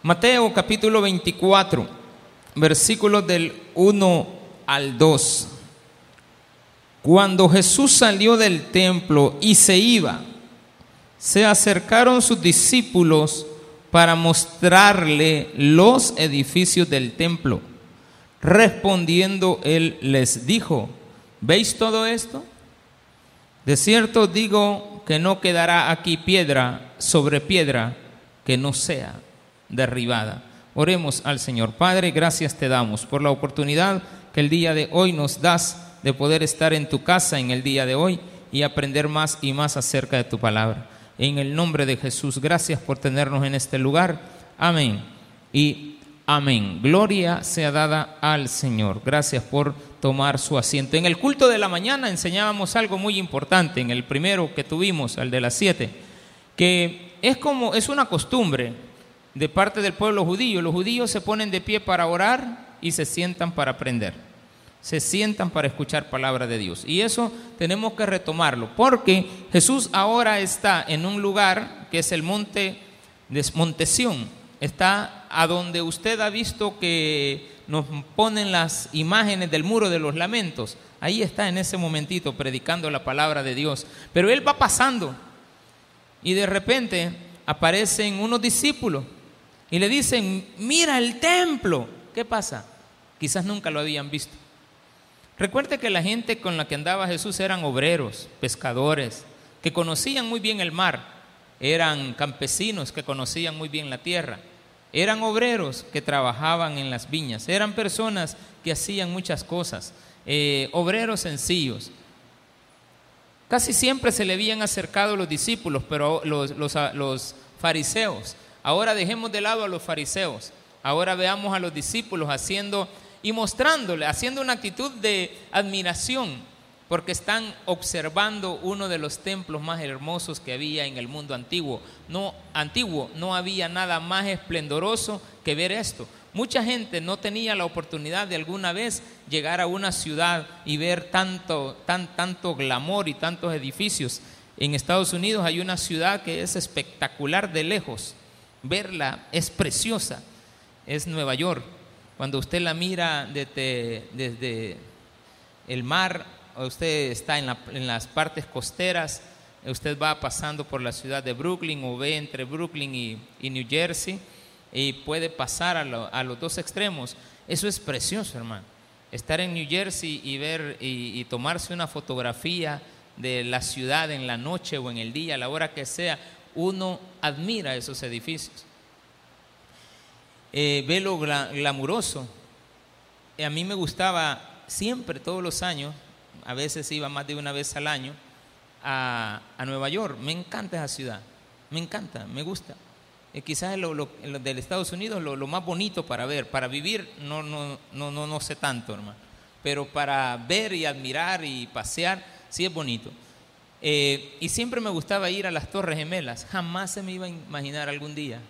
Mateo capítulo 24, versículos del 1 al 2. Cuando Jesús salió del templo y se iba, se acercaron sus discípulos para mostrarle los edificios del templo. Respondiendo él les dijo, ¿veis todo esto? De cierto digo que no quedará aquí piedra sobre piedra que no sea derribada. Oremos al Señor. Padre, gracias te damos por la oportunidad que el día de hoy nos das de poder estar en tu casa en el día de hoy y aprender más y más acerca de tu palabra. En el nombre de Jesús, gracias por tenernos en este lugar. Amén. Y amén. Gloria sea dada al Señor. Gracias por tomar su asiento. En el culto de la mañana enseñábamos algo muy importante, en el primero que tuvimos, al de las siete, que es como, es una costumbre de parte del pueblo judío. Los judíos se ponen de pie para orar y se sientan para aprender. Se sientan para escuchar palabra de Dios. Y eso tenemos que retomarlo, porque Jesús ahora está en un lugar que es el monte de Montesión. Está a donde usted ha visto que nos ponen las imágenes del muro de los lamentos. Ahí está en ese momentito predicando la palabra de Dios. Pero él va pasando y de repente aparecen unos discípulos y le dicen, mira el templo. ¿Qué pasa? Quizás nunca lo habían visto. Recuerde que la gente con la que andaba Jesús eran obreros, pescadores, que conocían muy bien el mar, eran campesinos que conocían muy bien la tierra, eran obreros que trabajaban en las viñas, eran personas que hacían muchas cosas, eh, obreros sencillos. Casi siempre se le habían acercado los discípulos, pero los, los fariseos Ahora dejemos de lado a los fariseos. Ahora veamos a los discípulos haciendo y mostrándole, haciendo una actitud de admiración, porque están observando uno de los templos más hermosos que había en el mundo antiguo. No antiguo, no había nada más esplendoroso que ver esto. Mucha gente no tenía la oportunidad de alguna vez llegar a una ciudad y ver tanto, tan, tanto glamour y tantos edificios. En Estados Unidos hay una ciudad que es espectacular de lejos verla es preciosa, es Nueva York. Cuando usted la mira desde, desde el mar, usted está en, las partes costeras, usted va pasando por la ciudad de Brooklyn o ve entre Brooklyn y, New Jersey y puede pasar a, los dos extremos. Eso es precioso, hermano. Estar en New Jersey y ver y, y tomarse una fotografía de la ciudad en la noche o en el día, a la hora que sea, uno admira esos edificios. Eh, ve lo glamuroso. Eh, a mí me gustaba siempre, todos los años, a veces iba más de una vez al año, a, Nueva York. Me encanta esa ciudad, me encanta, me gusta. Eh, quizás lo, lo, del Estados Unidos lo, lo, más bonito para ver, para vivir no, no, no, no, no sé tanto, hermano, pero para ver y admirar y pasear, sí es bonito. Eh, y siempre me gustaba ir a las Torres Gemelas. Jamás se me iba a imaginar algún día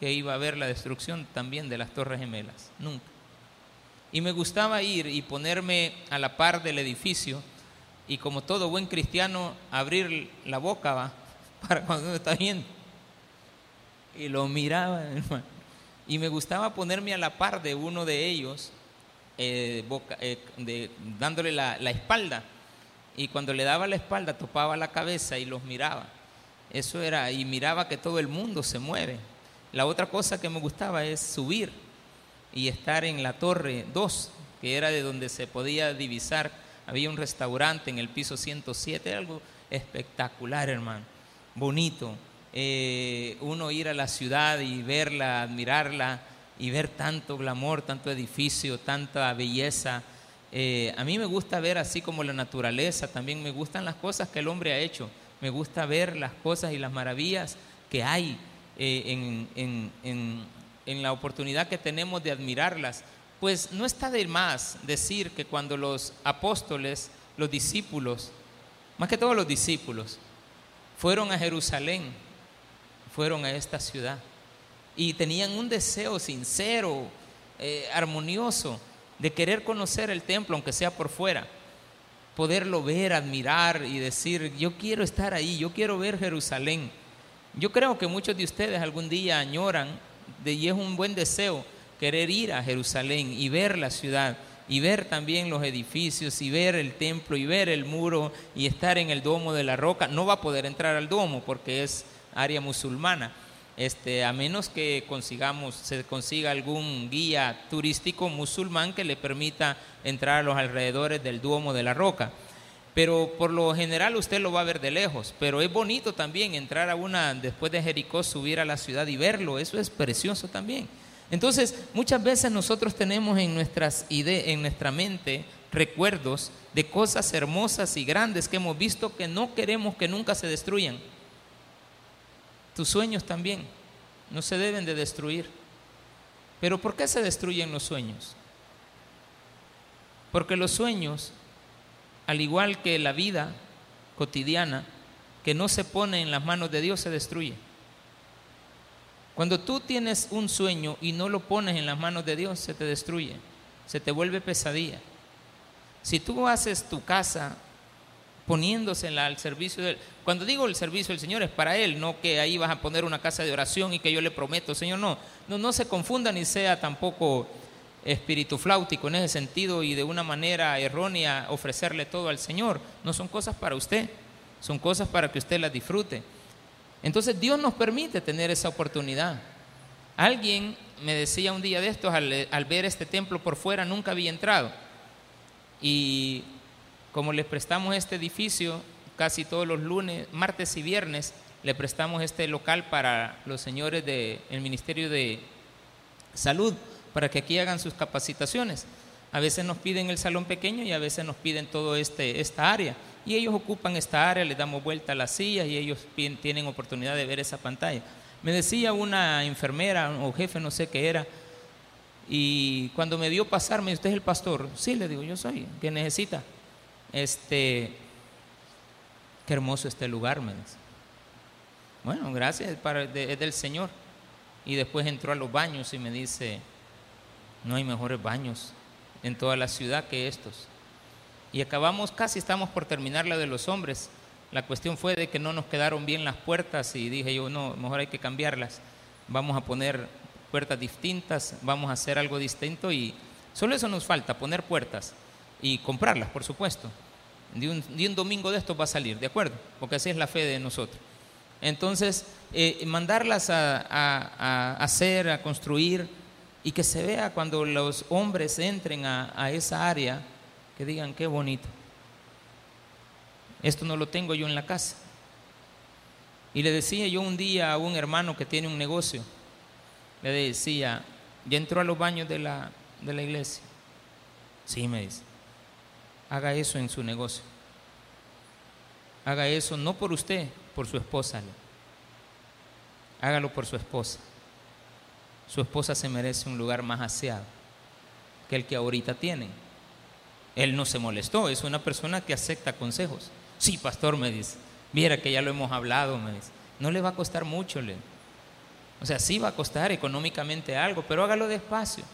que iba a ver la destrucción también de las Torres Gemelas. Nunca. Y me gustaba ir y ponerme a la par del edificio y como todo buen cristiano abrir la boca ¿va? para cuando uno está viendo. Y lo miraba, Y me gustaba ponerme a la par de uno de ellos, eh, eh, dándole la espalda y cuando le daba la espalda topaba la cabeza y los miraba. Eso era, y miraba que todo el mundo se mueve. La otra cosa que me gustaba es subir y estar en la torre 2, que era de donde se podía divisar. Había un restaurante en el piso 107, algo espectacular, hermano, bonito. Eh, uno ir a la ciudad y verla, admirarla y ver tanto glamour, tanto edificio, tanta belleza eh, a mí me gusta ver así como la naturaleza, también me gustan las cosas que el hombre ha hecho, me gusta ver las cosas y las maravillas que hay eh, en, la oportunidad que tenemos de admirarlas. Pues no está de más decir que cuando los apóstoles, los discípulos, más que todos los discípulos, fueron a Jerusalén, fueron a esta ciudad y tenían un deseo sincero, eh, armonioso de querer conocer el templo, aunque sea por fuera, poderlo ver, admirar y decir, yo quiero estar ahí, yo quiero ver Jerusalén. Yo creo que muchos de ustedes algún día añoran y es un buen deseo querer ir a Jerusalén y ver la ciudad y ver también los edificios y ver el templo y ver el muro y estar en el domo de la roca, no va a poder entrar al domo porque es área musulmana. Este, a menos que consigamos, se consiga algún guía turístico musulmán que le permita entrar a los alrededores del domo de la roca. Pero por lo general usted lo va a ver de lejos, pero es bonito también entrar a una, después de Jericó, subir a la ciudad y verlo, eso es precioso también. Entonces, muchas veces nosotros tenemos en, nuestras en nuestra mente recuerdos de cosas hermosas y grandes que hemos visto que no queremos que nunca se destruyan. Tus sueños también no se deben de destruir. Pero ¿por qué se destruyen los sueños? Porque los sueños, al igual que la vida cotidiana, que no se pone en las manos de Dios, se destruye. Cuando tú tienes un sueño y no lo pones en las manos de Dios, se te destruye, se te vuelve pesadilla. Si tú haces tu casa poniéndose al servicio de Él, cuando digo el servicio del Señor es para Él, no que ahí vas a poner una casa de oración y que yo le prometo, Señor, no, no, no se confunda ni sea tampoco espíritu flautico en ese sentido y de una manera errónea ofrecerle todo al Señor. No son cosas para usted, son cosas para que usted las disfrute. Entonces Dios nos permite tener esa oportunidad. Alguien me decía un día de estos, al, ver este templo por fuera, nunca había entrado. Y como les prestamos este edificio casi todos los lunes, martes y viernes, le prestamos este local para los señores del Ministerio de Salud, para que aquí hagan sus capacitaciones. A veces nos piden el salón pequeño y a veces nos piden toda este, esta área y ellos ocupan esta área, les damos vuelta a las sillas y ellos tienen oportunidad de ver esa pantalla. Me decía una enfermera o jefe, no sé qué era, y cuando me vio pasar, me dijo, ¿usted es el pastor? Sí, le digo, yo soy, ¿qué necesita? Este, qué hermoso este lugar, me dice. Bueno, gracias, es del Señor. Y después entró a los baños y me dice, no hay mejores baños en toda la ciudad que estos. Y acabamos, casi estamos por terminar la de los hombres. La cuestión fue de que no nos quedaron bien las puertas y dije yo, no, mejor hay que cambiarlas. Vamos a poner puertas distintas, vamos a hacer algo distinto y solo eso nos falta, poner puertas y comprarlas, por supuesto. De un, un domingo de esto va a salir, ¿de acuerdo? Porque así es la fe de nosotros. Entonces, eh, mandarlas a, a, hacer, a construir y que se vea cuando los hombres entren a, a esa área que digan qué bonito. Esto no lo tengo yo en la casa. Y le decía yo un día a un hermano que tiene un negocio, le decía, ¿ya entró a los baños de la, de la iglesia? Sí, me dice, haga eso en su negocio. Haga eso no por usted, por su esposa. Hágalo por su esposa. Su esposa se merece un lugar más aseado que el que ahorita tienen. Él no se molestó, es una persona que acepta consejos. Sí, pastor, me dice, mira que ya lo hemos hablado, me dice, no le va a costar mucho. Le. O sea, sí va a costar económicamente algo, pero hágalo despacio.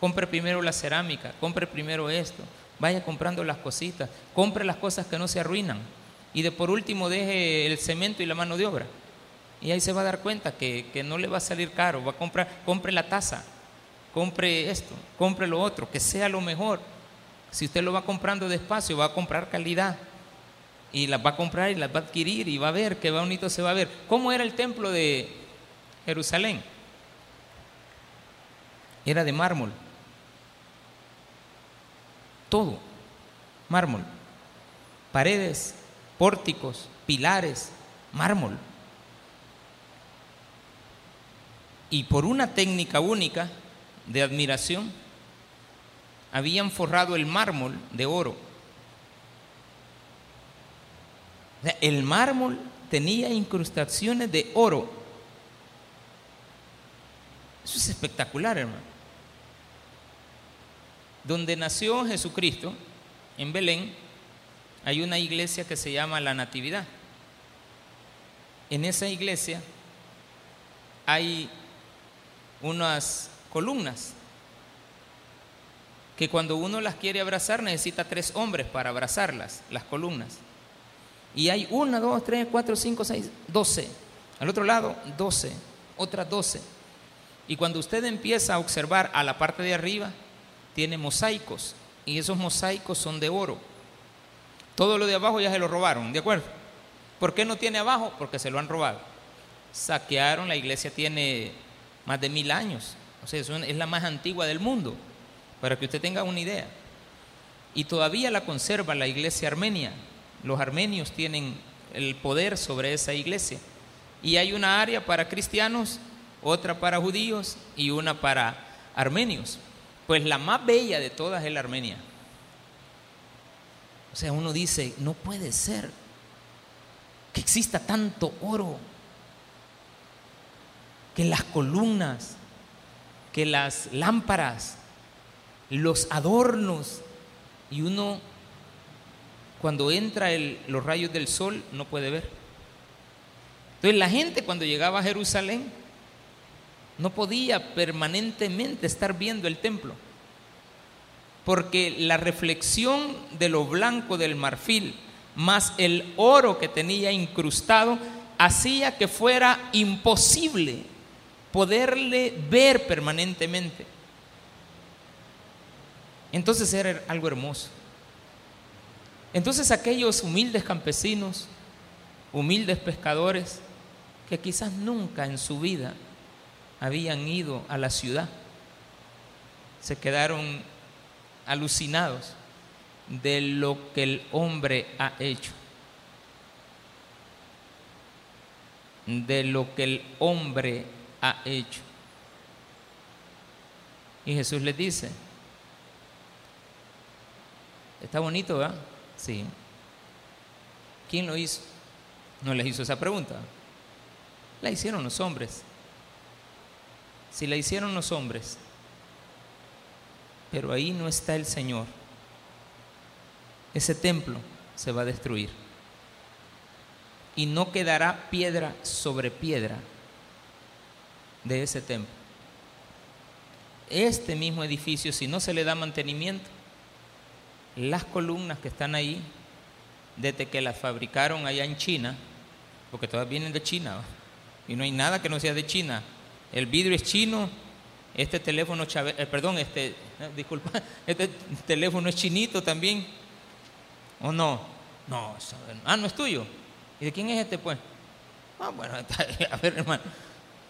Compre primero la cerámica, compre primero esto, vaya comprando las cositas, compre las cosas que no se arruinan. Y de por último deje el cemento y la mano de obra. Y ahí se va a dar cuenta que, que no le va a salir caro, va a comprar, compre la taza, compre esto, compre lo otro, que sea lo mejor si usted lo va comprando despacio, va a comprar calidad. Y las va a comprar y las va a adquirir y va a ver qué bonito se va a ver. ¿Cómo era el templo de Jerusalén? Era de mármol. Todo. Mármol. Paredes, pórticos, pilares, mármol. Y por una técnica única de admiración, habían forrado el mármol de oro. el mármol tenía incrustaciones de oro. Eso es espectacular, hermano. Donde nació Jesucristo, en Belén, hay una iglesia que se llama la Natividad. En esa iglesia hay unas columnas que cuando uno las quiere abrazar necesita tres hombres para abrazarlas, las columnas. Y hay una, dos, tres, cuatro, cinco, seis, doce. Al otro lado, doce, otras doce. Y cuando usted empieza a observar a la parte de arriba, tiene mosaicos. Y esos mosaicos son de oro. Todo lo de abajo ya se lo robaron, ¿de acuerdo? ¿Por qué no tiene abajo? Porque se lo han robado. Saquearon, la iglesia tiene más de mil años. O sea, es la más antigua del mundo, para que usted tenga una idea. Y todavía la conserva la iglesia armenia. Los armenios tienen el poder sobre esa iglesia. Y hay una área para cristianos, otra para judíos y una para armenios. Pues la más bella de todas es la Armenia. O sea, uno dice, no puede ser que exista tanto oro, que las columnas, que las lámparas, los adornos, y uno cuando entra los rayos del sol no puede ver. Entonces la gente cuando llegaba a Jerusalén no podía permanentemente estar viendo el templo, porque la reflexión de lo blanco del marfil más el oro que tenía incrustado hacía que fuera imposible poderle ver permanentemente. Entonces era algo hermoso. Entonces aquellos humildes campesinos, humildes pescadores, que quizás nunca en su vida habían ido a la ciudad, se quedaron alucinados de lo que el hombre ha hecho, de lo que el hombre ha hecho. Y Jesús les dice, está bonito, ¿verdad? Sí. ¿Quién lo hizo? No les hizo esa pregunta. La hicieron los hombres. Si la hicieron los hombres, pero ahí no está el Señor, ese templo se va a destruir. Y no quedará piedra sobre piedra de ese templo. Este mismo edificio, si no se le da mantenimiento, las columnas que están ahí, desde que las fabricaron allá en China, porque todas vienen de China, y no hay nada que no sea de China. El vidrio es chino, este teléfono, eh, perdón, este, eh, disculpa, este teléfono es chinito también, ¿o no? No, ah, no es tuyo. ¿Y de quién es este pues? Ah, bueno, a ver hermano.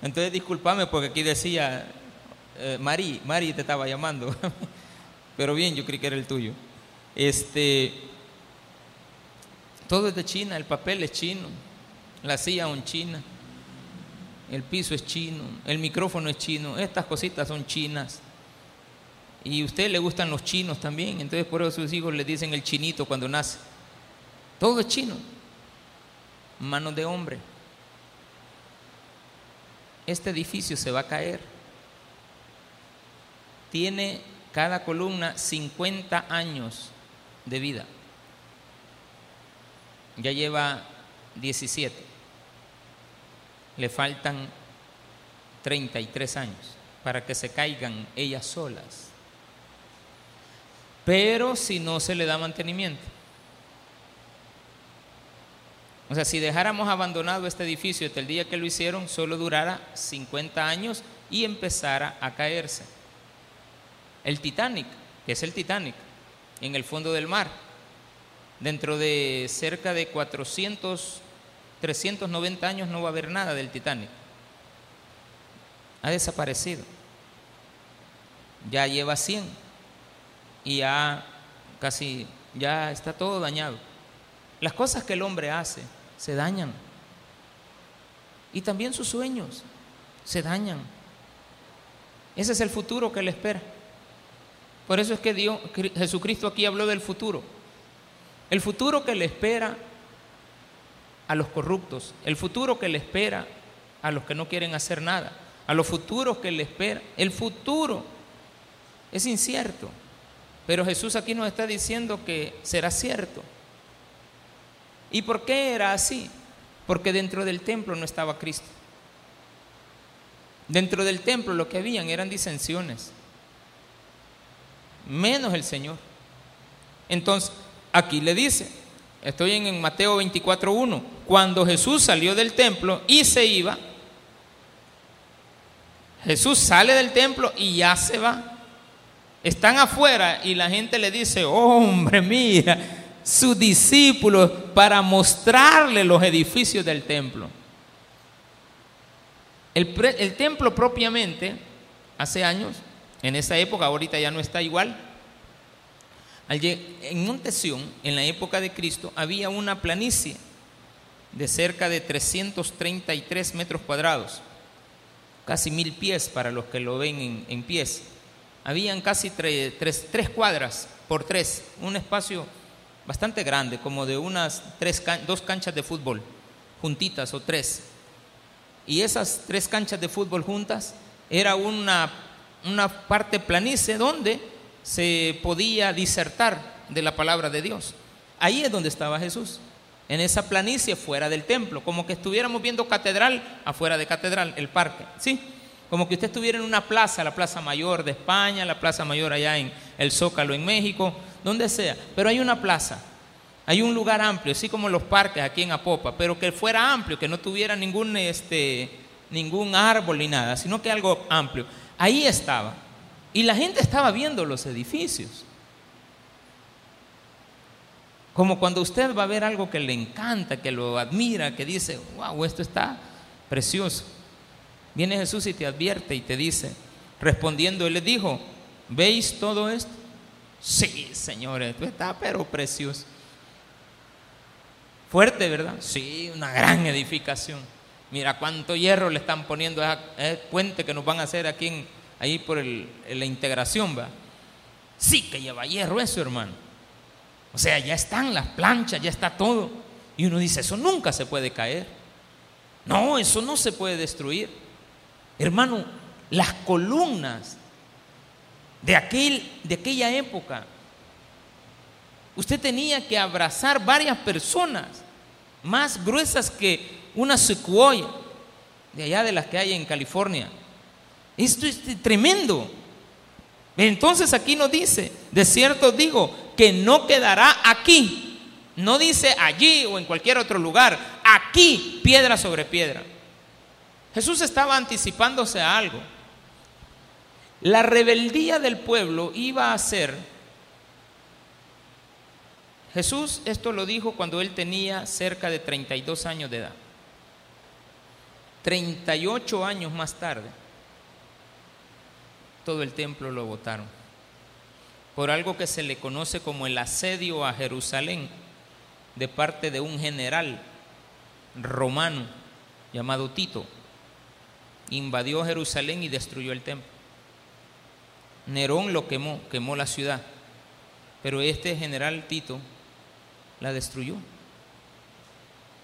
Entonces discúlpame porque aquí decía, eh, Mari, Mari te estaba llamando. Pero bien, yo creí que era el tuyo. Este, todo es de China, el papel es chino, la silla es china, el piso es chino, el micrófono es chino, estas cositas son chinas. Y a usted le gustan los chinos también, entonces por eso sus hijos le dicen el chinito cuando nace. Todo es chino, manos de hombre. Este edificio se va a caer. Tiene cada columna 50 años de vida. Ya lleva 17. Le faltan 33 años para que se caigan ellas solas. Pero si no se le da mantenimiento. O sea, si dejáramos abandonado este edificio hasta el día que lo hicieron, solo durara 50 años y empezara a caerse. El Titanic, que es el Titanic, en el fondo del mar. Dentro de cerca de 400, 390 años no va a haber nada del Titanic. Ha desaparecido. Ya lleva 100 y ya casi, ya está todo dañado. Las cosas que el hombre hace se dañan. Y también sus sueños se dañan. Ese es el futuro que le espera. Por eso es que Dios, Jesucristo aquí habló del futuro. El futuro que le espera a los corruptos, el futuro que le espera a los que no quieren hacer nada, a los futuros que le espera. El futuro es incierto, pero Jesús aquí nos está diciendo que será cierto. ¿Y por qué era así? Porque dentro del templo no estaba Cristo. Dentro del templo lo que habían eran disensiones menos el Señor. Entonces, aquí le dice, estoy en, Mateo 24.1, cuando Jesús salió del templo y se iba, Jesús sale del templo y ya se va. Están afuera y la gente le dice, hombre, mira, sus discípulos para mostrarle los edificios del templo. El, el, templo propiamente, hace años, en esa época, ahorita ya no está igual. En Montesión, en la época de Cristo, había una planicie de cerca de 333 metros cuadrados, casi mil pies para los que lo ven en, pies. Habían casi tres, cuadras por tres, un espacio bastante grande, como de unas tres, dos canchas de fútbol, juntitas o tres. Y esas tres canchas de fútbol juntas era una, una parte planicie donde se podía disertar de la palabra de Dios. Ahí es donde estaba Jesús en esa planicie fuera del templo, como que estuviéramos viendo catedral afuera de catedral, el parque, ¿sí? Como que usted estuviera en una plaza, la Plaza Mayor de España, la Plaza Mayor allá en el Zócalo en México, donde sea, pero hay una plaza, hay un lugar amplio, así como los parques aquí en Apopa, pero que fuera amplio, que no tuviera ningún, este, ningún árbol ni nada, sino que algo amplio. Ahí estaba. Y la gente estaba viendo los edificios. Como cuando usted va a ver algo que le encanta, que lo admira, que dice, wow, esto está precioso. Viene Jesús y te advierte y te dice, respondiendo, Él le dijo, ¿veis todo esto? Sí, señores, esto está pero precioso. Fuerte, ¿verdad? Sí, una gran edificación. Mira cuánto hierro le están poniendo a ese puente que nos van a hacer aquí ahí por la integración, ¿va? Sí que lleva hierro eso, hermano. O sea, ya están las planchas, ya está todo. Y uno dice, eso nunca se puede caer. No, eso no se puede destruir. Hermano, las columnas de, aquel, de aquella época, usted tenía que abrazar varias personas más gruesas que una secuoya, de allá de las que hay en California. Esto es tremendo. Entonces aquí nos dice, de cierto digo, que no quedará aquí. No dice allí o en cualquier otro lugar, aquí piedra sobre piedra. Jesús estaba anticipándose a algo. La rebeldía del pueblo iba a ser, Jesús esto lo dijo cuando él tenía cerca de 32 años de edad. 38 años más tarde, todo el templo lo votaron por algo que se le conoce como el asedio a Jerusalén de parte de un general romano llamado Tito. Invadió Jerusalén y destruyó el templo. Nerón lo quemó, quemó la ciudad, pero este general Tito la destruyó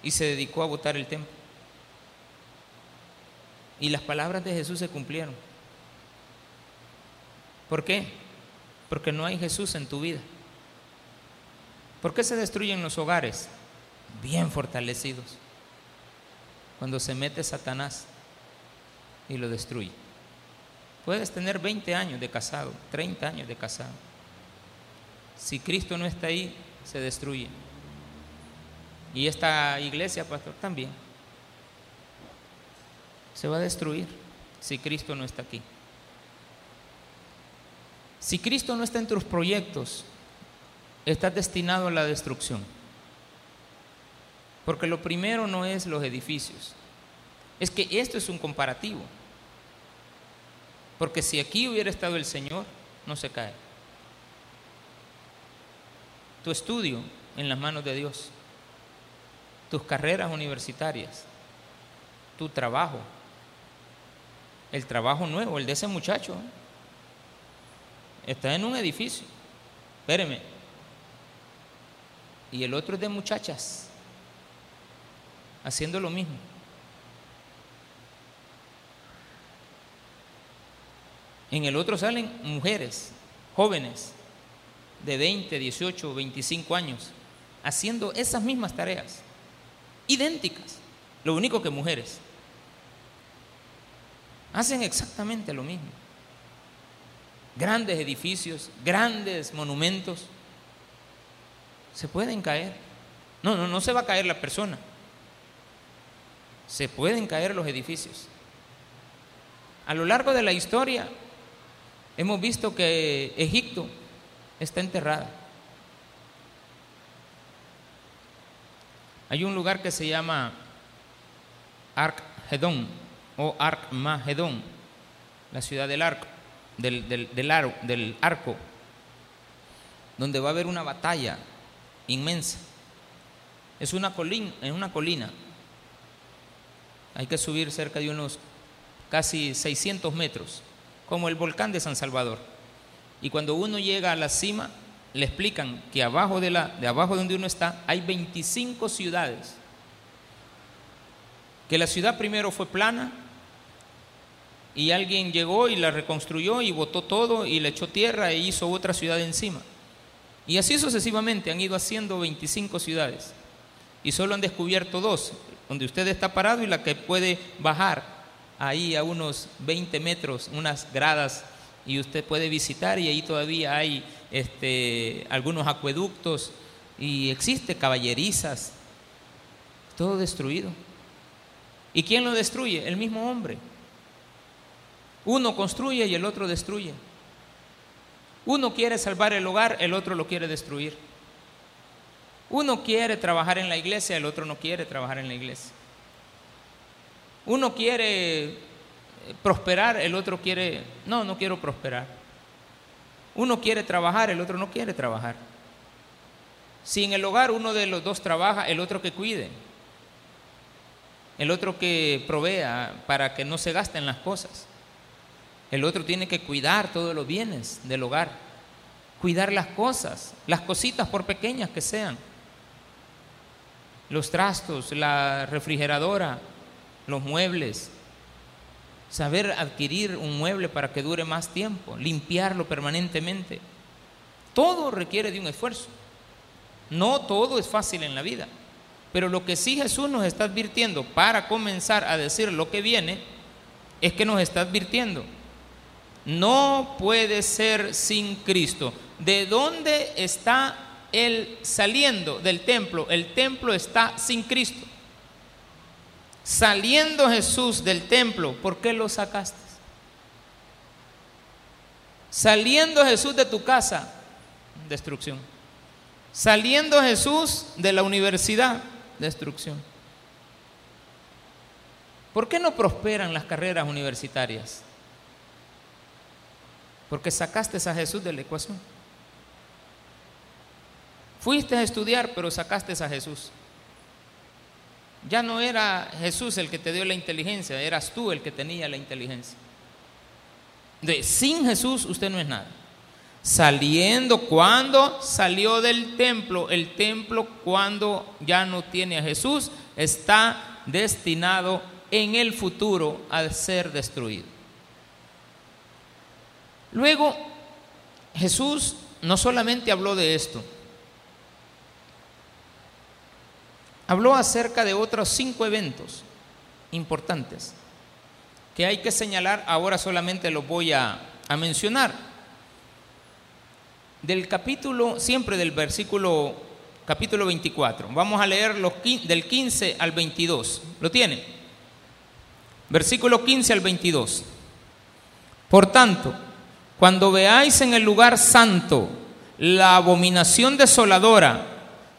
y se dedicó a botar el templo. Y las palabras de Jesús se cumplieron. ¿Por qué? Porque no hay Jesús en tu vida. ¿Por qué se destruyen los hogares? Bien fortalecidos. Cuando se mete Satanás y lo destruye. Puedes tener 20 años de casado, 30 años de casado. Si Cristo no está ahí, se destruye. Y esta iglesia, pastor, también. Se va a destruir si Cristo no está aquí. Si Cristo no está en tus proyectos, estás destinado a la destrucción. Porque lo primero no es los edificios. Es que esto es un comparativo. Porque si aquí hubiera estado el Señor, no se cae. Tu estudio en las manos de Dios. Tus carreras universitarias. Tu trabajo. El trabajo nuevo, el de ese muchacho. ¿eh? Está en un edificio. Espéreme. Y el otro es de muchachas, haciendo lo mismo. En el otro salen mujeres, jóvenes, de 20, 18, 25 años, haciendo esas mismas tareas, idénticas, lo único que mujeres. Hacen exactamente lo mismo grandes edificios, grandes monumentos, se pueden caer. No, no, no se va a caer la persona. Se pueden caer los edificios. A lo largo de la historia hemos visto que Egipto está enterrada. Hay un lugar que se llama Ark-Hedón o Ark-Mahedón, la ciudad del arco, del, del, del arco, donde va a haber una batalla inmensa. Es una colina, en una colina. Hay que subir cerca de unos casi 600 metros, como el volcán de San Salvador. Y cuando uno llega a la cima, le explican que abajo de, la, de abajo donde uno está hay 25 ciudades. Que la ciudad primero fue plana y alguien llegó y la reconstruyó y botó todo y le echó tierra e hizo otra ciudad encima. Y así sucesivamente han ido haciendo 25 ciudades. Y solo han descubierto dos, donde usted está parado y la que puede bajar ahí a unos 20 metros, unas gradas, y usted puede visitar y ahí todavía hay este, algunos acueductos y existe caballerizas, todo destruido. ¿Y quién lo destruye? El mismo hombre. Uno construye y el otro destruye. Uno quiere salvar el hogar, el otro lo quiere destruir. Uno quiere trabajar en la iglesia, el otro no quiere trabajar en la iglesia. Uno quiere eh, prosperar, el otro quiere, no, no quiero prosperar. Uno quiere trabajar, el otro no quiere trabajar. Si en el hogar uno de los dos trabaja, el otro que cuide. El otro que provea para que no se gasten las cosas. El otro tiene que cuidar todos los bienes del hogar. Cuidar las cosas, las cositas por pequeñas que sean los trastos, la refrigeradora, los muebles. Saber adquirir un mueble para que dure más tiempo, limpiarlo permanentemente. Todo requiere de un esfuerzo. No todo es fácil en la vida. Pero lo que sí Jesús nos está advirtiendo para comenzar a decir lo que viene es que nos está advirtiendo. No puede ser sin Cristo. ¿De dónde está él saliendo del templo, el templo está sin Cristo. Saliendo Jesús del templo, ¿por qué lo sacaste? Saliendo Jesús de tu casa, destrucción. Saliendo Jesús de la universidad, destrucción. ¿Por qué no prosperan las carreras universitarias? Porque sacaste a Jesús de la ecuación. Fuiste a estudiar, pero sacaste a Jesús. Ya no era Jesús el que te dio la inteligencia, eras tú el que tenía la inteligencia. De, sin Jesús usted no es nada. Saliendo, cuando salió del templo, el templo cuando ya no tiene a Jesús, está destinado en el futuro a ser destruido. Luego, Jesús no solamente habló de esto, habló acerca de otros cinco eventos importantes que hay que señalar, ahora solamente los voy a, mencionar. Del capítulo, siempre del versículo, capítulo 24, vamos a leer los, del 15 al 22. ¿Lo tiene? Versículo 15 al 22. Por tanto, cuando veáis en el lugar santo la abominación desoladora,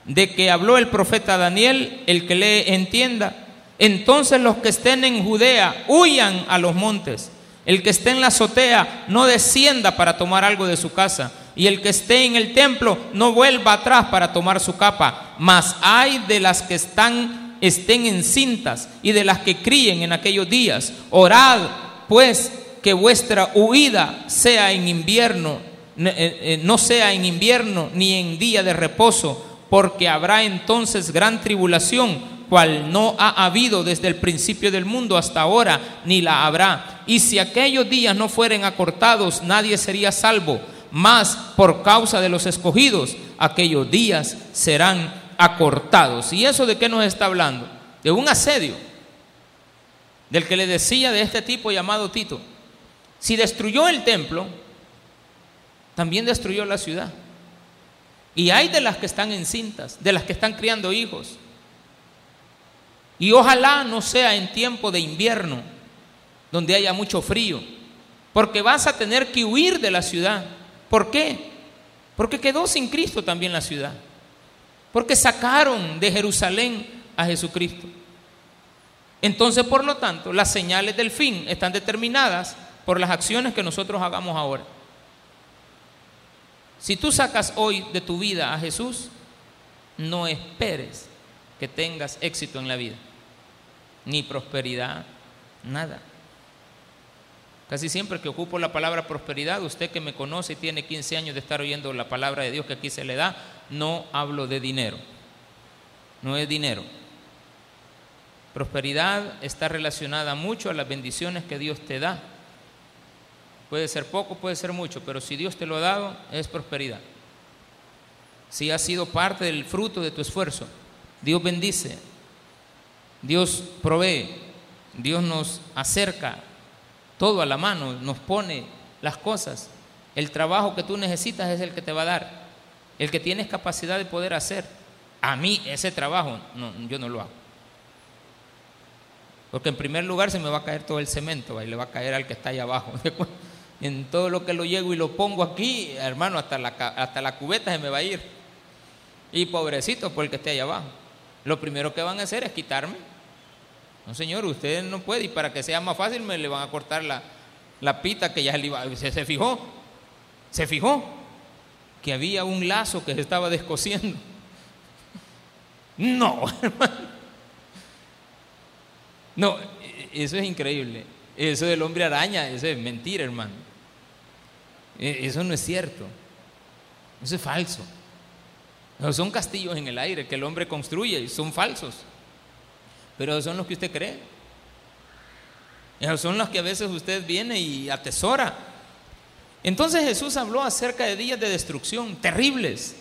de que habló el profeta Daniel, el que le entienda. Entonces los que estén en Judea huyan a los montes. El que esté en la azotea no descienda para tomar algo de su casa. Y el que esté en el templo no vuelva atrás para tomar su capa. Mas hay de las que están, estén encintas y de las que críen en aquellos días. Orad pues que vuestra huida sea en invierno, eh, eh, no sea en invierno ni en día de reposo porque habrá entonces gran tribulación, cual no ha habido desde el principio del mundo hasta ahora, ni la habrá. Y si aquellos días no fueren acortados, nadie sería salvo, mas por causa de los escogidos, aquellos días serán acortados. ¿Y eso de qué nos está hablando? De un asedio, del que le decía de este tipo llamado Tito. Si destruyó el templo, también destruyó la ciudad. Y hay de las que están encintas, de las que están criando hijos. Y ojalá no sea en tiempo de invierno, donde haya mucho frío, porque vas a tener que huir de la ciudad. ¿Por qué? Porque quedó sin Cristo también la ciudad. Porque sacaron de Jerusalén a Jesucristo. Entonces, por lo tanto, las señales del fin están determinadas por las acciones que nosotros hagamos ahora. Si tú sacas hoy de tu vida a Jesús, no esperes que tengas éxito en la vida, ni prosperidad, nada. Casi siempre que ocupo la palabra prosperidad, usted que me conoce y tiene 15 años de estar oyendo la palabra de Dios que aquí se le da, no hablo de dinero. No es dinero. Prosperidad está relacionada mucho a las bendiciones que Dios te da. Puede ser poco, puede ser mucho, pero si Dios te lo ha dado, es prosperidad. Si ha sido parte del fruto de tu esfuerzo, Dios bendice, Dios provee, Dios nos acerca todo a la mano, nos pone las cosas. El trabajo que tú necesitas es el que te va a dar, el que tienes capacidad de poder hacer. A mí ese trabajo, yo no lo hago. Porque en primer lugar se me va a caer todo el cemento y le va a caer al que está ahí abajo. en todo lo que lo llego y lo pongo aquí, hermano, hasta la, hasta la cubeta se me va a ir. Y pobrecito por el que esté ahí abajo. Lo primero que van a hacer es quitarme. No, señor, usted no puede. Y para que sea más fácil, me le van a cortar la, la pita que ya le iba. Se, se fijó. Se fijó que había un lazo que se estaba descosiendo. No, hermano. No, eso es increíble. Eso del hombre araña, eso es mentira, hermano. E, eso no es cierto. Eso es falso. son castillos en el aire que el hombre construye y son falsos. Pero son los que usted cree. Esos son los que a veces usted viene y atesora. Entonces Jesús habló acerca de días de destrucción terribles.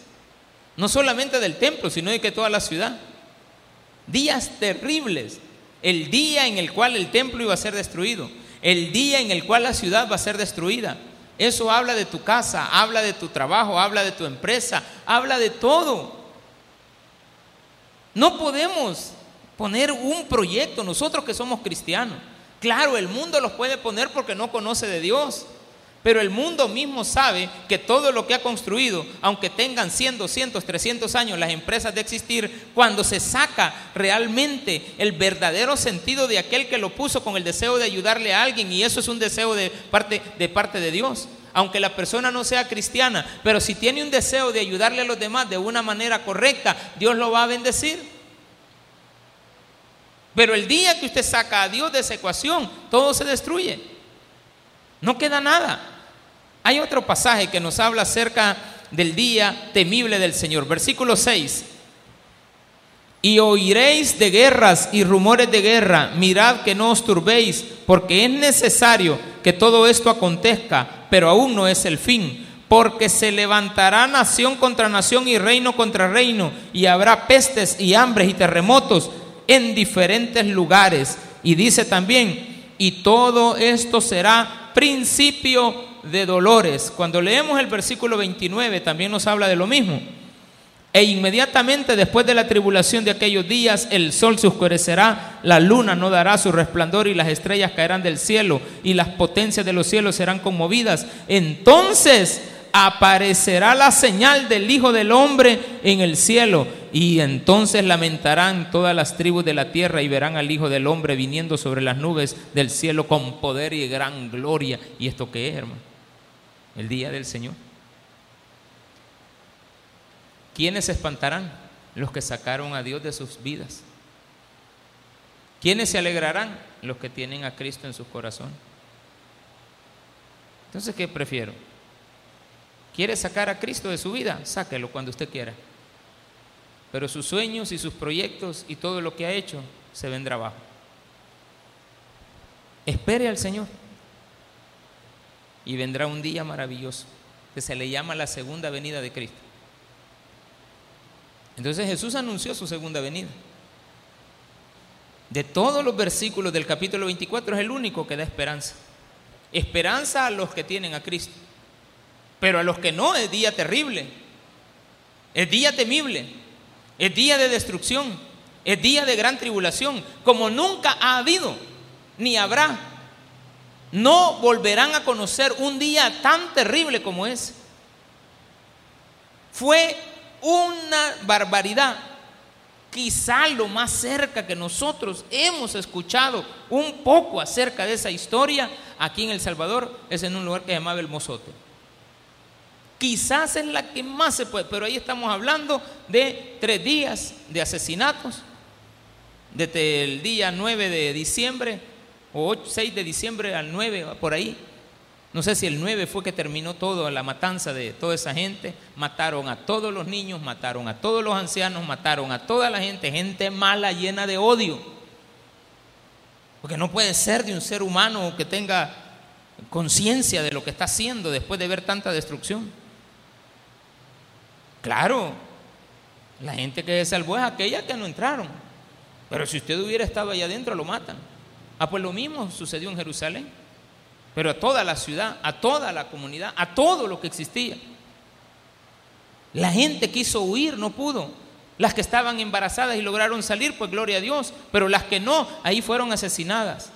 No solamente del templo, sino de que toda la ciudad. Días terribles. El día en el cual el templo iba a ser destruido. El día en el cual la ciudad va a ser destruida. Eso habla de tu casa, habla de tu trabajo, habla de tu empresa, habla de todo. No podemos poner un proyecto nosotros que somos cristianos. Claro, el mundo los puede poner porque no conoce de Dios. Pero el mundo mismo sabe que todo lo que ha construido, aunque tengan 100, 200, 300 años las empresas de existir, cuando se saca realmente el verdadero sentido de aquel que lo puso con el deseo de ayudarle a alguien, y eso es un deseo de parte de, parte de Dios, aunque la persona no sea cristiana, pero si tiene un deseo de ayudarle a los demás de una manera correcta, Dios lo va a bendecir. Pero el día que usted saca a Dios de esa ecuación, todo se destruye. No queda nada. Hay otro pasaje que nos habla acerca del día temible del Señor. Versículo 6. Y oiréis de guerras y rumores de guerra. Mirad que no os turbéis, porque es necesario que todo esto acontezca, pero aún no es el fin. Porque se levantará nación contra nación y reino contra reino, y habrá pestes y hambres y terremotos en diferentes lugares. Y dice también, y todo esto será principio de dolores. Cuando leemos el versículo 29 también nos habla de lo mismo. E inmediatamente después de la tribulación de aquellos días, el sol se oscurecerá, la luna no dará su resplandor y las estrellas caerán del cielo y las potencias de los cielos serán conmovidas. Entonces aparecerá la señal del Hijo del Hombre en el cielo. Y entonces lamentarán todas las tribus de la tierra y verán al Hijo del Hombre viniendo sobre las nubes del cielo con poder y gran gloria. ¿Y esto qué es, hermano? El día del Señor. ¿Quiénes se espantarán? Los que sacaron a Dios de sus vidas. ¿Quiénes se alegrarán? Los que tienen a Cristo en su corazón. Entonces, ¿qué prefiero? ¿Quiere sacar a Cristo de su vida? Sáquelo cuando usted quiera. Pero sus sueños y sus proyectos y todo lo que ha hecho se vendrá abajo. Espere al Señor. Y vendrá un día maravilloso que se le llama la segunda venida de Cristo. Entonces Jesús anunció su segunda venida. De todos los versículos del capítulo 24 es el único que da esperanza. Esperanza a los que tienen a Cristo. Pero a los que no es día terrible, es día temible, es día de destrucción, es día de gran tribulación, como nunca ha habido, ni habrá no volverán a conocer un día tan terrible como ese. Fue una barbaridad. Quizá lo más cerca que nosotros hemos escuchado un poco acerca de esa historia aquí en El Salvador es en un lugar que se llamaba El Mozote. Quizás es la que más se puede, pero ahí estamos hablando de tres días de asesinatos, desde el día 9 de diciembre o 6 de diciembre al 9, por ahí. No sé si el 9 fue que terminó todo, la matanza de toda esa gente. Mataron a todos los niños, mataron a todos los ancianos, mataron a toda la gente, gente mala, llena de odio. Porque no puede ser de un ser humano que tenga conciencia de lo que está haciendo después de ver tanta destrucción. Claro, la gente que se salvó es aquella que no entraron. Pero si usted hubiera estado allá adentro, lo matan. Ah, pues lo mismo sucedió en Jerusalén. Pero a toda la ciudad, a toda la comunidad, a todo lo que existía. La gente quiso huir, no pudo. Las que estaban embarazadas y lograron salir, pues gloria a Dios. Pero las que no, ahí fueron asesinadas.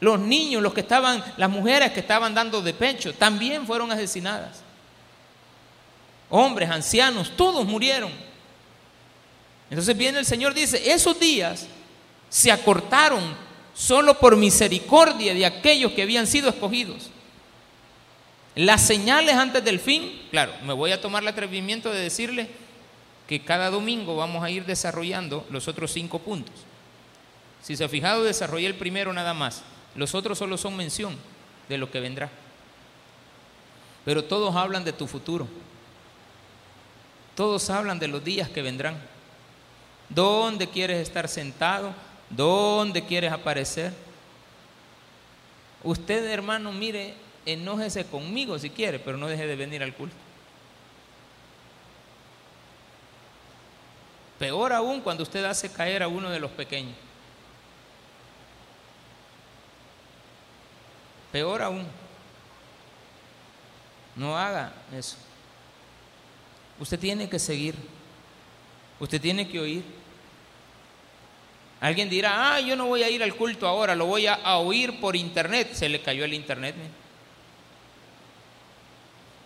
Los niños, los que estaban, las mujeres que estaban dando de pecho, también fueron asesinadas. Hombres, ancianos, todos murieron. Entonces viene el Señor dice, esos días se acortaron solo por misericordia de aquellos que habían sido escogidos. Las señales antes del fin, claro, me voy a tomar el atrevimiento de decirle que cada domingo vamos a ir desarrollando los otros cinco puntos. Si se ha fijado, desarrollé el primero nada más. Los otros solo son mención de lo que vendrá. Pero todos hablan de tu futuro. Todos hablan de los días que vendrán. ¿Dónde quieres estar sentado? ¿Dónde quieres aparecer? Usted, hermano, mire, enójese conmigo si quiere, pero no deje de venir al culto. Peor aún cuando usted hace caer a uno de los pequeños. Peor aún. No haga eso. Usted tiene que seguir. Usted tiene que oír. Alguien dirá, ah, yo no voy a ir al culto ahora, lo voy a, oír por internet. Se le cayó el internet.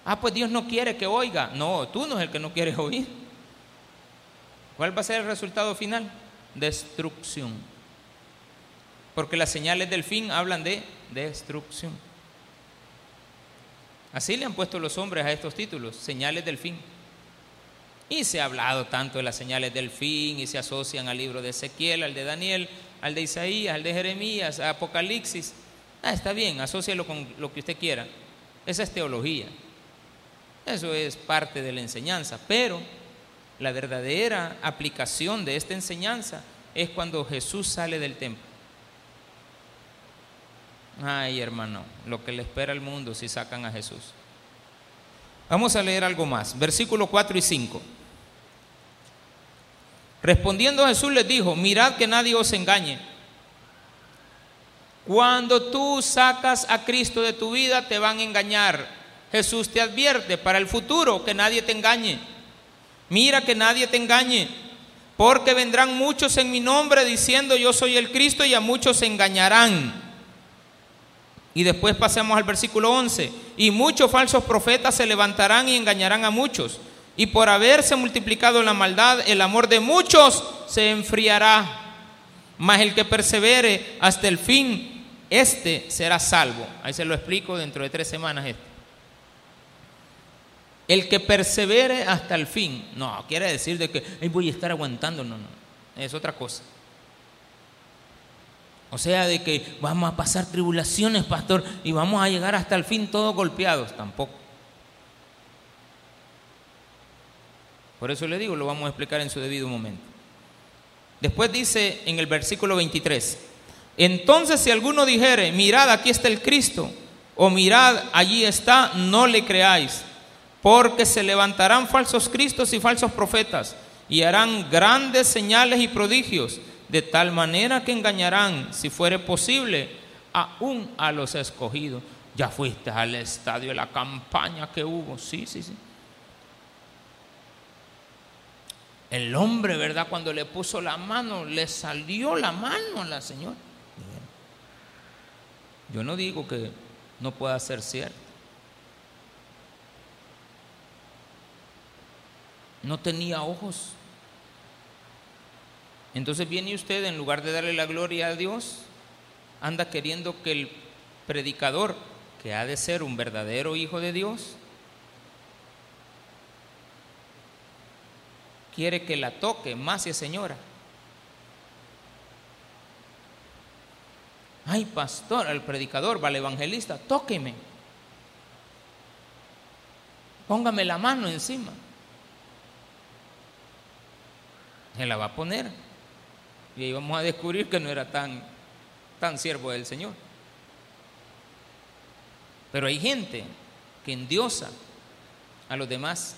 Ah, pues Dios no quiere que oiga. No, tú no es el que no quieres oír. ¿Cuál va a ser el resultado final? Destrucción. Porque las señales del fin hablan de destrucción. Así le han puesto los hombres a estos títulos, señales del fin. Y se ha hablado tanto de las señales del fin y se asocian al libro de Ezequiel, al de Daniel, al de Isaías, al de Jeremías, a Apocalipsis. Ah, está bien, asócialo con lo que usted quiera. Esa es teología. Eso es parte de la enseñanza. Pero la verdadera aplicación de esta enseñanza es cuando Jesús sale del templo. Ay, hermano, lo que le espera al mundo si sacan a Jesús. Vamos a leer algo más. Versículo 4 y 5. Respondiendo Jesús les dijo, mirad que nadie os engañe. Cuando tú sacas a Cristo de tu vida, te van a engañar. Jesús te advierte para el futuro que nadie te engañe. Mira que nadie te engañe, porque vendrán muchos en mi nombre diciendo yo soy el Cristo y a muchos se engañarán. Y después pasemos al versículo 11. Y muchos falsos profetas se levantarán y engañarán a muchos y por haberse multiplicado la maldad, el amor de muchos se enfriará. Mas el que persevere hasta el fin, este será salvo. Ahí se lo explico dentro de tres semanas. Este. El que persevere hasta el fin, no, quiere decir de que voy a estar aguantando, no, no, es otra cosa. O sea, de que vamos a pasar tribulaciones, pastor, y vamos a llegar hasta el fin todos golpeados, tampoco. Por eso le digo, lo vamos a explicar en su debido momento. Después dice en el versículo 23, entonces si alguno dijere, mirad, aquí está el Cristo, o mirad, allí está, no le creáis, porque se levantarán falsos cristos y falsos profetas, y harán grandes señales y prodigios, de tal manera que engañarán, si fuere posible, aún a los escogidos. Ya fuiste al estadio de la campaña que hubo, sí, sí, sí. El hombre, ¿verdad? Cuando le puso la mano, le salió la mano a la señora. Yo no digo que no pueda ser cierto. No tenía ojos. Entonces viene usted, en lugar de darle la gloria a Dios, anda queriendo que el predicador, que ha de ser un verdadero hijo de Dios, quiere que la toque más y señora. Ay, pastor, al predicador, al evangelista, tóqueme. Póngame la mano encima. Se la va a poner. Y ahí vamos a descubrir que no era tan, tan siervo del Señor. Pero hay gente que endiosa a los demás.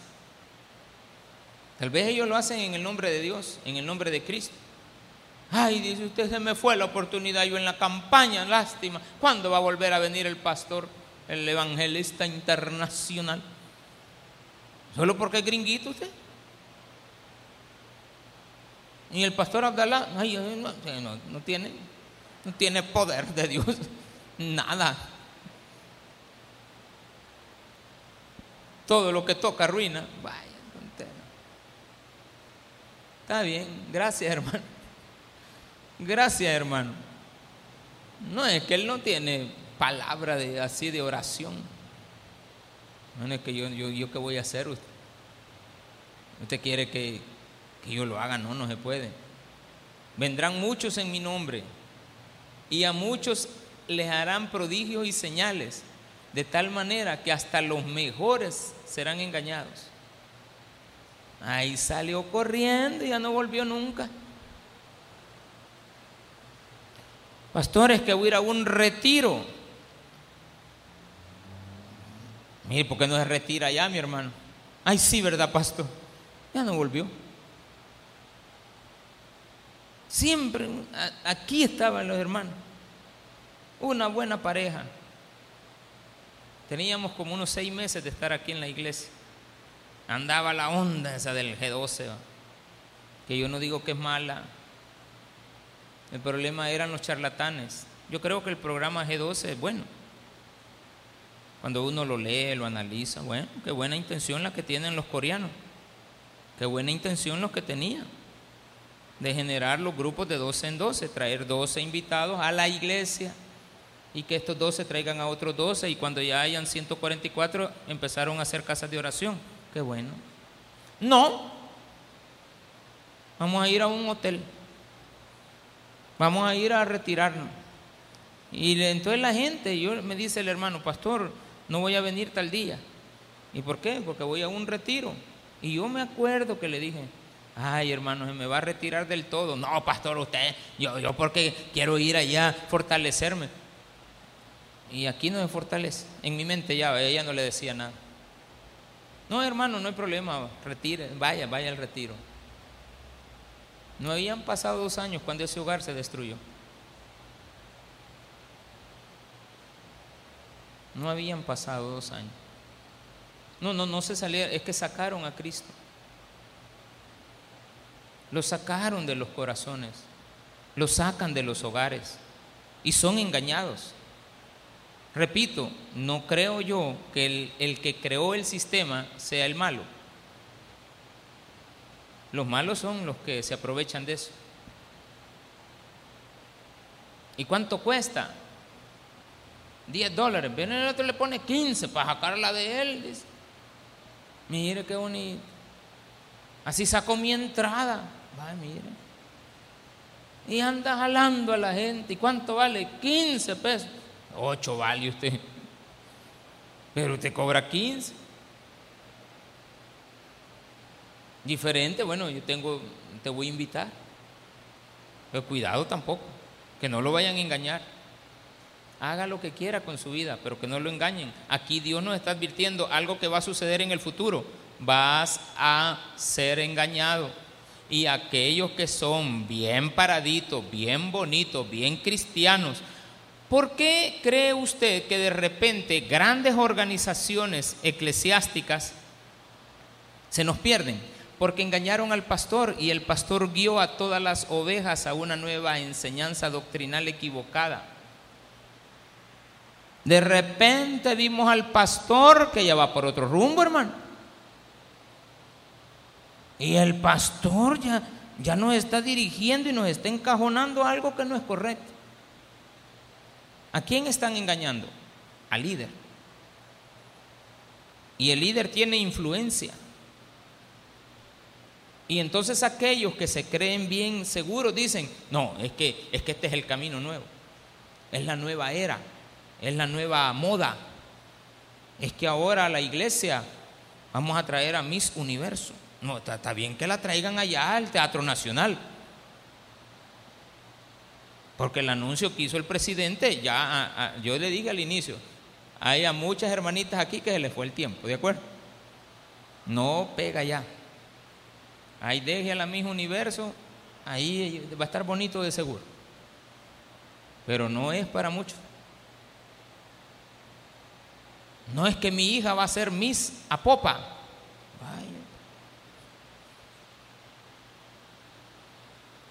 Tal vez ellos lo hacen en el nombre de Dios, en el nombre de Cristo. Ay, dice usted, se me fue la oportunidad, yo en la campaña, lástima. ¿Cuándo va a volver a venir el pastor, el evangelista internacional? ¿Solo porque es gringuito usted? Y el pastor Abdalá, ay, no, tiene, no tiene poder de Dios, nada. Todo lo que toca ruina. Vaya, Está bien, gracias hermano. Gracias hermano. No es que él no tiene palabra de, así de oración. No es que yo, yo, yo qué voy a hacer usted. Usted quiere que, que yo lo haga, no, no se puede. Vendrán muchos en mi nombre y a muchos les harán prodigios y señales, de tal manera que hasta los mejores serán engañados. Ahí salió corriendo y ya no volvió nunca. Pastores, que voy a ir a un retiro. Mire, ¿por qué no se retira ya, mi hermano? Ay, sí, ¿verdad, pastor? Ya no volvió. Siempre aquí estaban los hermanos. Una buena pareja. Teníamos como unos seis meses de estar aquí en la iglesia. Andaba la onda esa del G12, que yo no digo que es mala. El problema eran los charlatanes. Yo creo que el programa G12 es bueno. Cuando uno lo lee, lo analiza, bueno, qué buena intención la que tienen los coreanos. Qué buena intención los que tenían de generar los grupos de 12 en 12, traer 12 invitados a la iglesia y que estos 12 traigan a otros 12 y cuando ya hayan 144 empezaron a hacer casas de oración. Qué bueno. No, vamos a ir a un hotel, vamos a ir a retirarnos. Y entonces la gente, yo me dice el hermano, pastor, no voy a venir tal día. ¿Y por qué? Porque voy a un retiro. Y yo me acuerdo que le dije, Ay, hermano, se me va a retirar del todo. No, pastor, usted, yo, yo porque quiero ir allá, fortalecerme. Y aquí no me fortalece. En mi mente ya, ella no le decía nada. No, hermano, no hay problema, retire, vaya, vaya al retiro. No habían pasado dos años cuando ese hogar se destruyó. No habían pasado dos años. No, no, no se salía, es que sacaron a Cristo. Lo sacaron de los corazones, lo sacan de los hogares y son engañados. Repito, no creo yo que el, que creó el sistema sea el malo. Los malos son los que se aprovechan de eso. ¿Y cuánto cuesta? 10 dólares. Viene el otro le pone 15 para sacarla de él. Mire qué bonito. Así sacó mi entrada. Va, mire. Y anda jalando a la gente. ¿Y cuánto vale? 15 pesos. 8 vale usted. Pero usted cobra 15. Diferente, bueno, yo tengo, te voy a invitar. Pero cuidado tampoco, que no lo vayan a engañar. Haga lo que quiera con su vida, pero que no lo engañen. Aquí Dios nos está advirtiendo algo que va a suceder en el futuro. Vas a ser engañado y aquellos que son bien paraditos, bien bonitos, bien cristianos, ¿por qué cree usted que de repente grandes organizaciones eclesiásticas se nos pierden? Porque engañaron al pastor y el pastor guió a todas las ovejas a una nueva enseñanza doctrinal equivocada. De repente vimos al pastor que ya va por otro rumbo, hermano. Y el pastor ya, ya nos está dirigiendo y nos está encajonando algo que no es correcto. ¿A quién están engañando? Al líder. Y el líder tiene influencia. Y entonces aquellos que se creen bien seguros dicen, no, es que, es que este es el camino nuevo. Es la nueva era. Es la nueva moda. Es que ahora la iglesia vamos a traer a Miss Universo. No, está, bien que la traigan allá al Teatro Nacional. Porque el anuncio que hizo el presidente, ya yo le dije al inicio, hay a muchas hermanitas aquí que se les fue el tiempo, ¿de acuerdo? No pega ya. Ahí deje a la misma universo, ahí va a estar bonito de seguro. Pero no es para muchos. No es que mi hija va a ser Miss Apopa. Vaya.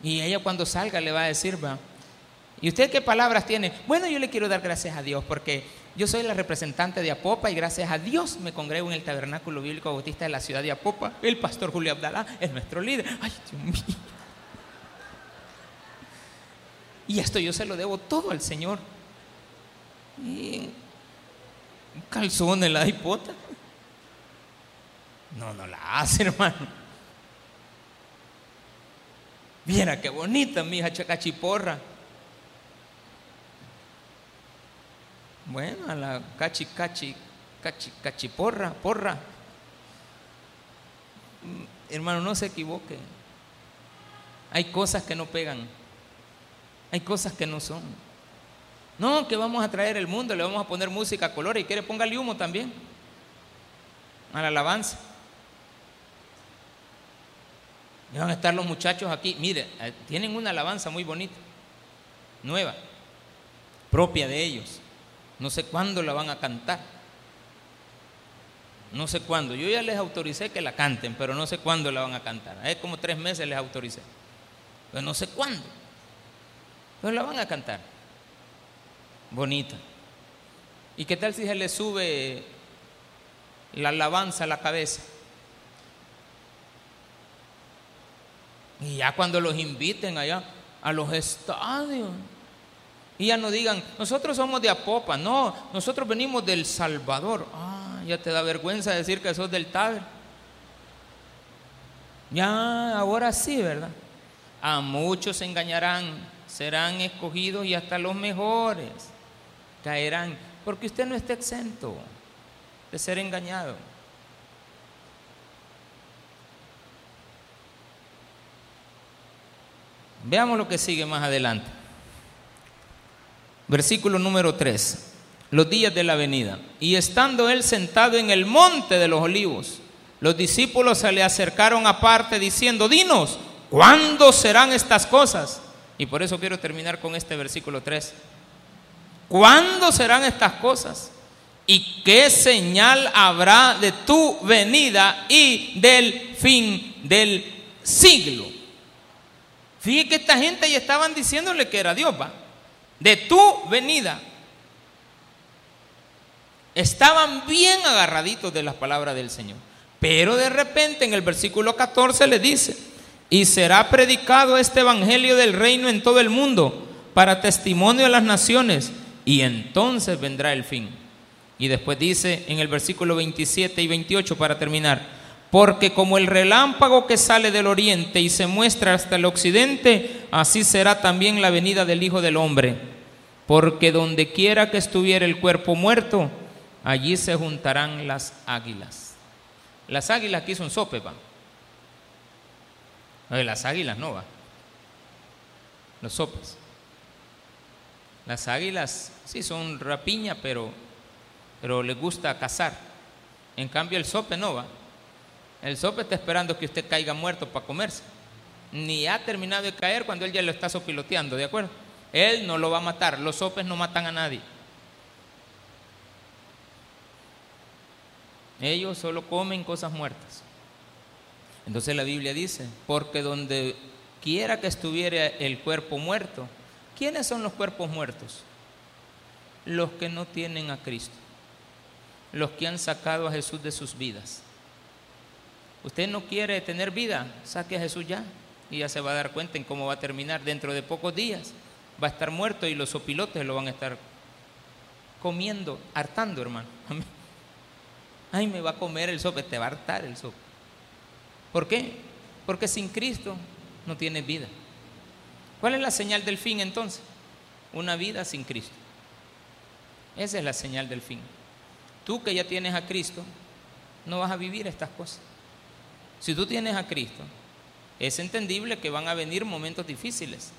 Y ella cuando salga le va a decir, va. ¿Y usted qué palabras tiene? Bueno, yo le quiero dar gracias a Dios porque yo soy la representante de Apopa y gracias a Dios me congrego en el Tabernáculo Bíblico Bautista de la ciudad de Apopa. El pastor Julio Abdalá es nuestro líder. Ay, Dios mío. Y esto yo se lo debo todo al Señor. Y calzón en la hipota. No, no la hace, hermano. Viera qué bonita mi hija chacachiporra. Bueno, a la cachi, cachi, cachi, cachiporra, porra. Mm, hermano, no se equivoque. Hay cosas que no pegan. Hay cosas que no son. No, que vamos a traer el mundo, le vamos a poner música a color y quiere póngale humo también. A la alabanza. Y van a estar los muchachos aquí. Mire, eh, tienen una alabanza muy bonita, nueva, propia de ellos. No sé cuándo la van a cantar. No sé cuándo. Yo ya les autoricé que la canten, pero no sé cuándo la van a cantar. Es como tres meses les autoricé. Pero no sé cuándo. Pero la van a cantar. Bonita. ¿Y qué tal si se le sube la alabanza a la cabeza? Y ya cuando los inviten allá a los estadios. Y ya no digan, nosotros somos de Apopa, no, nosotros venimos del Salvador. Ah, ya te da vergüenza decir que sos del Taber. Ya, ahora sí, ¿verdad? A muchos se engañarán, serán escogidos y hasta los mejores caerán, porque usted no está exento de ser engañado. Veamos lo que sigue más adelante. Versículo número 3. Los días de la venida. Y estando él sentado en el monte de los olivos, los discípulos se le acercaron aparte diciendo, dinos, ¿cuándo serán estas cosas? Y por eso quiero terminar con este versículo 3. ¿Cuándo serán estas cosas? ¿Y qué señal habrá de tu venida y del fin del siglo? Fíjate que esta gente ya estaban diciéndole que era Dios, va. De tu venida. Estaban bien agarraditos de las palabras del Señor. Pero de repente en el versículo 14 le dice, y será predicado este evangelio del reino en todo el mundo para testimonio a las naciones, y entonces vendrá el fin. Y después dice en el versículo 27 y 28 para terminar, porque como el relámpago que sale del oriente y se muestra hasta el occidente, así será también la venida del Hijo del Hombre. Porque donde quiera que estuviera el cuerpo muerto, allí se juntarán las águilas. Las águilas aquí son sope, va. las águilas no va. Los sopes. Las águilas sí son rapiña, pero, pero les gusta cazar. En cambio el sope no va. El sope está esperando que usted caiga muerto para comerse. Ni ha terminado de caer cuando él ya lo está sopiloteando, ¿de acuerdo? Él no lo va a matar. Los sopes no matan a nadie. Ellos solo comen cosas muertas. Entonces la Biblia dice, porque donde quiera que estuviera el cuerpo muerto, ¿quiénes son los cuerpos muertos? Los que no tienen a Cristo, los que han sacado a Jesús de sus vidas. Usted no quiere tener vida, saque a Jesús ya y ya se va a dar cuenta en cómo va a terminar. Dentro de pocos días va a estar muerto y los opilotes lo van a estar comiendo, hartando, hermano. Ay, me va a comer el sope, te va a hartar el sope. ¿Por qué? Porque sin Cristo no tienes vida. ¿Cuál es la señal del fin entonces? Una vida sin Cristo. Esa es la señal del fin. Tú que ya tienes a Cristo, no vas a vivir estas cosas. Si tú tienes a Cristo, es entendible que van a venir momentos difíciles.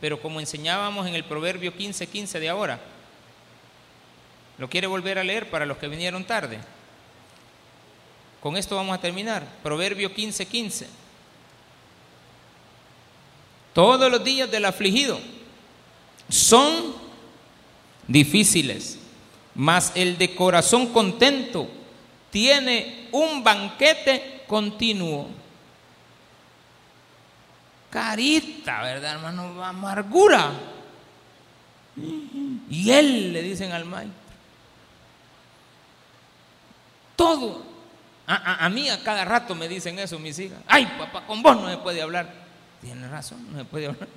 Pero como enseñábamos en el Proverbio 15:15 15 de ahora, ¿lo quiere volver a leer para los que vinieron tarde? Con esto vamos a terminar. Proverbio 15:15. 15. Todos los días del afligido son difíciles, mas el de corazón contento tiene un banquete continuo. Carita, ¿verdad, hermano? Amargura. Y él le dicen al maestro. Todo. A, mí a cada rato me dicen eso mis hijas. Ay, papá, con vos no se puede hablar. Tiene razón, no se puede hablar.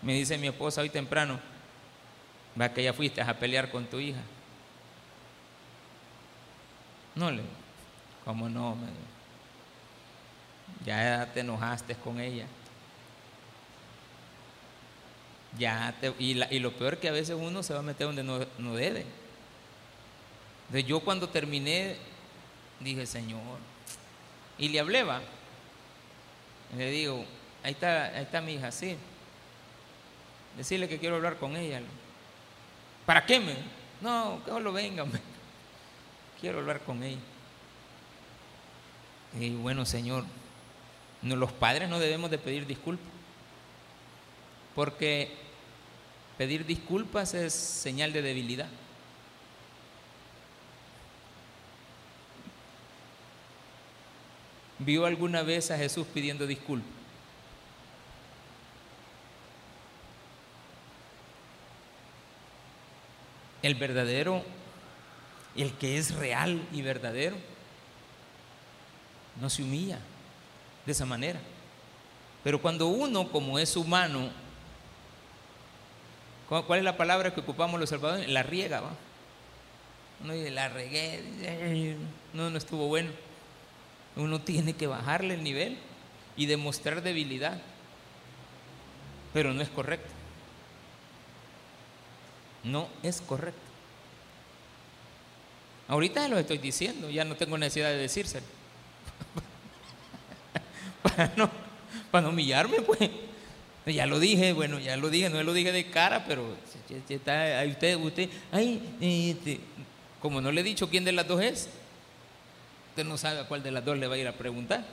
Me dice mi esposa hoy temprano, va que ya fuiste a pelear con tu hija. No le, ¿cómo no? Me, ya te enojaste con ella. Ya y, lo peor que a veces uno se va a meter donde no, debe. Entonces yo cuando terminé dije, Señor, y le hablé, va. le digo, ahí está, ahí está mi hija, sí. Decirle que quiero hablar con ella. ¿Para qué me? No, que lo venga. Quiero hablar con ella. Y bueno, Señor, los padres no debemos de pedir disculpas, porque pedir disculpas es señal de debilidad. ¿Vio alguna vez a Jesús pidiendo disculpas? El verdadero, el que es real y verdadero, no se humilla de esa manera. Pero cuando uno, como es humano, ¿cuál es la palabra que ocupamos los salvadores? La riega, ¿va? Uno dice, la regué, no, no estuvo bueno. Uno tiene que bajarle el nivel y demostrar debilidad. Pero no es correcto. No es correcto. Ahorita lo estoy diciendo, ya no tengo necesidad de decírselo para no, para humillarme, pues. Ya lo dije, bueno, ya lo dije, no lo dije de cara, pero está, usted, usted, este, como no le he dicho quién de las dos es, usted no sabe a cuál de las dos le va a ir a preguntar.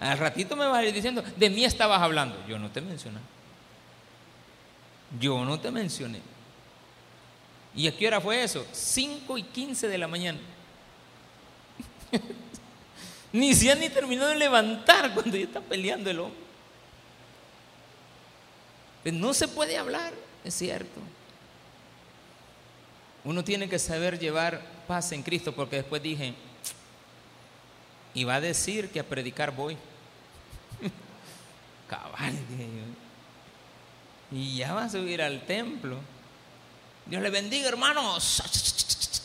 Al ratito me va a ir diciendo, de mí estabas hablando. Yo no te mencioné. Yo no te mencioné. ¿Y a qué hora fue eso? 5 y 15 de la mañana. Ni se ha ni terminado de levantar cuando ya está peleando el hombre. Pues no se puede hablar, es cierto. Uno tiene que saber llevar paz en Cristo porque después dije, y va a decir que a predicar voy. Cabal, Y ya va a subir al templo. Dios le bendiga, hermanos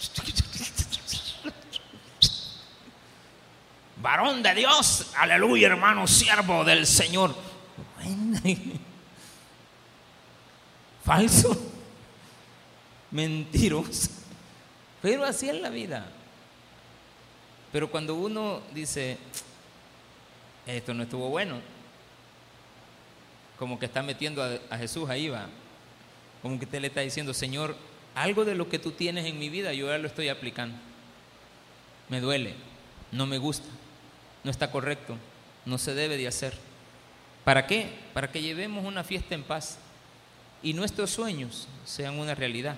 varón de Dios, aleluya hermano, siervo del Señor. Falso, mentiroso, pero así es la vida. Pero cuando uno dice, esto no estuvo bueno, como que está metiendo a, Jesús ahí va, como que usted le está diciendo, Señor, algo de lo que tú tienes en mi vida yo ya lo estoy aplicando. Me duele, no me gusta no está correcto, no se debe de hacer. ¿Para qué? Para que llevemos una fiesta en paz y nuestros sueños sean una realidad.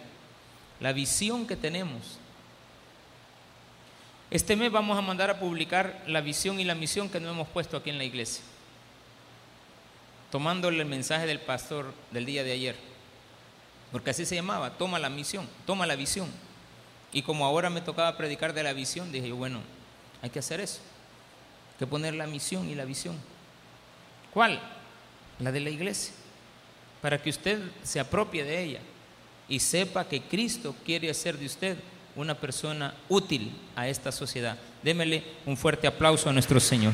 La visión que tenemos. Este mes vamos a mandar a publicar la visión y la misión que nos hemos puesto aquí en la iglesia, tomándole el mensaje del pastor del día de ayer, porque así se llamaba, toma la misión, toma la visión. Y como ahora me tocaba predicar de la visión, dije yo, bueno, hay que hacer eso, que poner la misión y la visión. ¿Cuál? La de la iglesia, para que usted se apropie de ella y sepa que Cristo quiere hacer de usted una persona útil a esta sociedad. Démele un fuerte aplauso a nuestro Señor.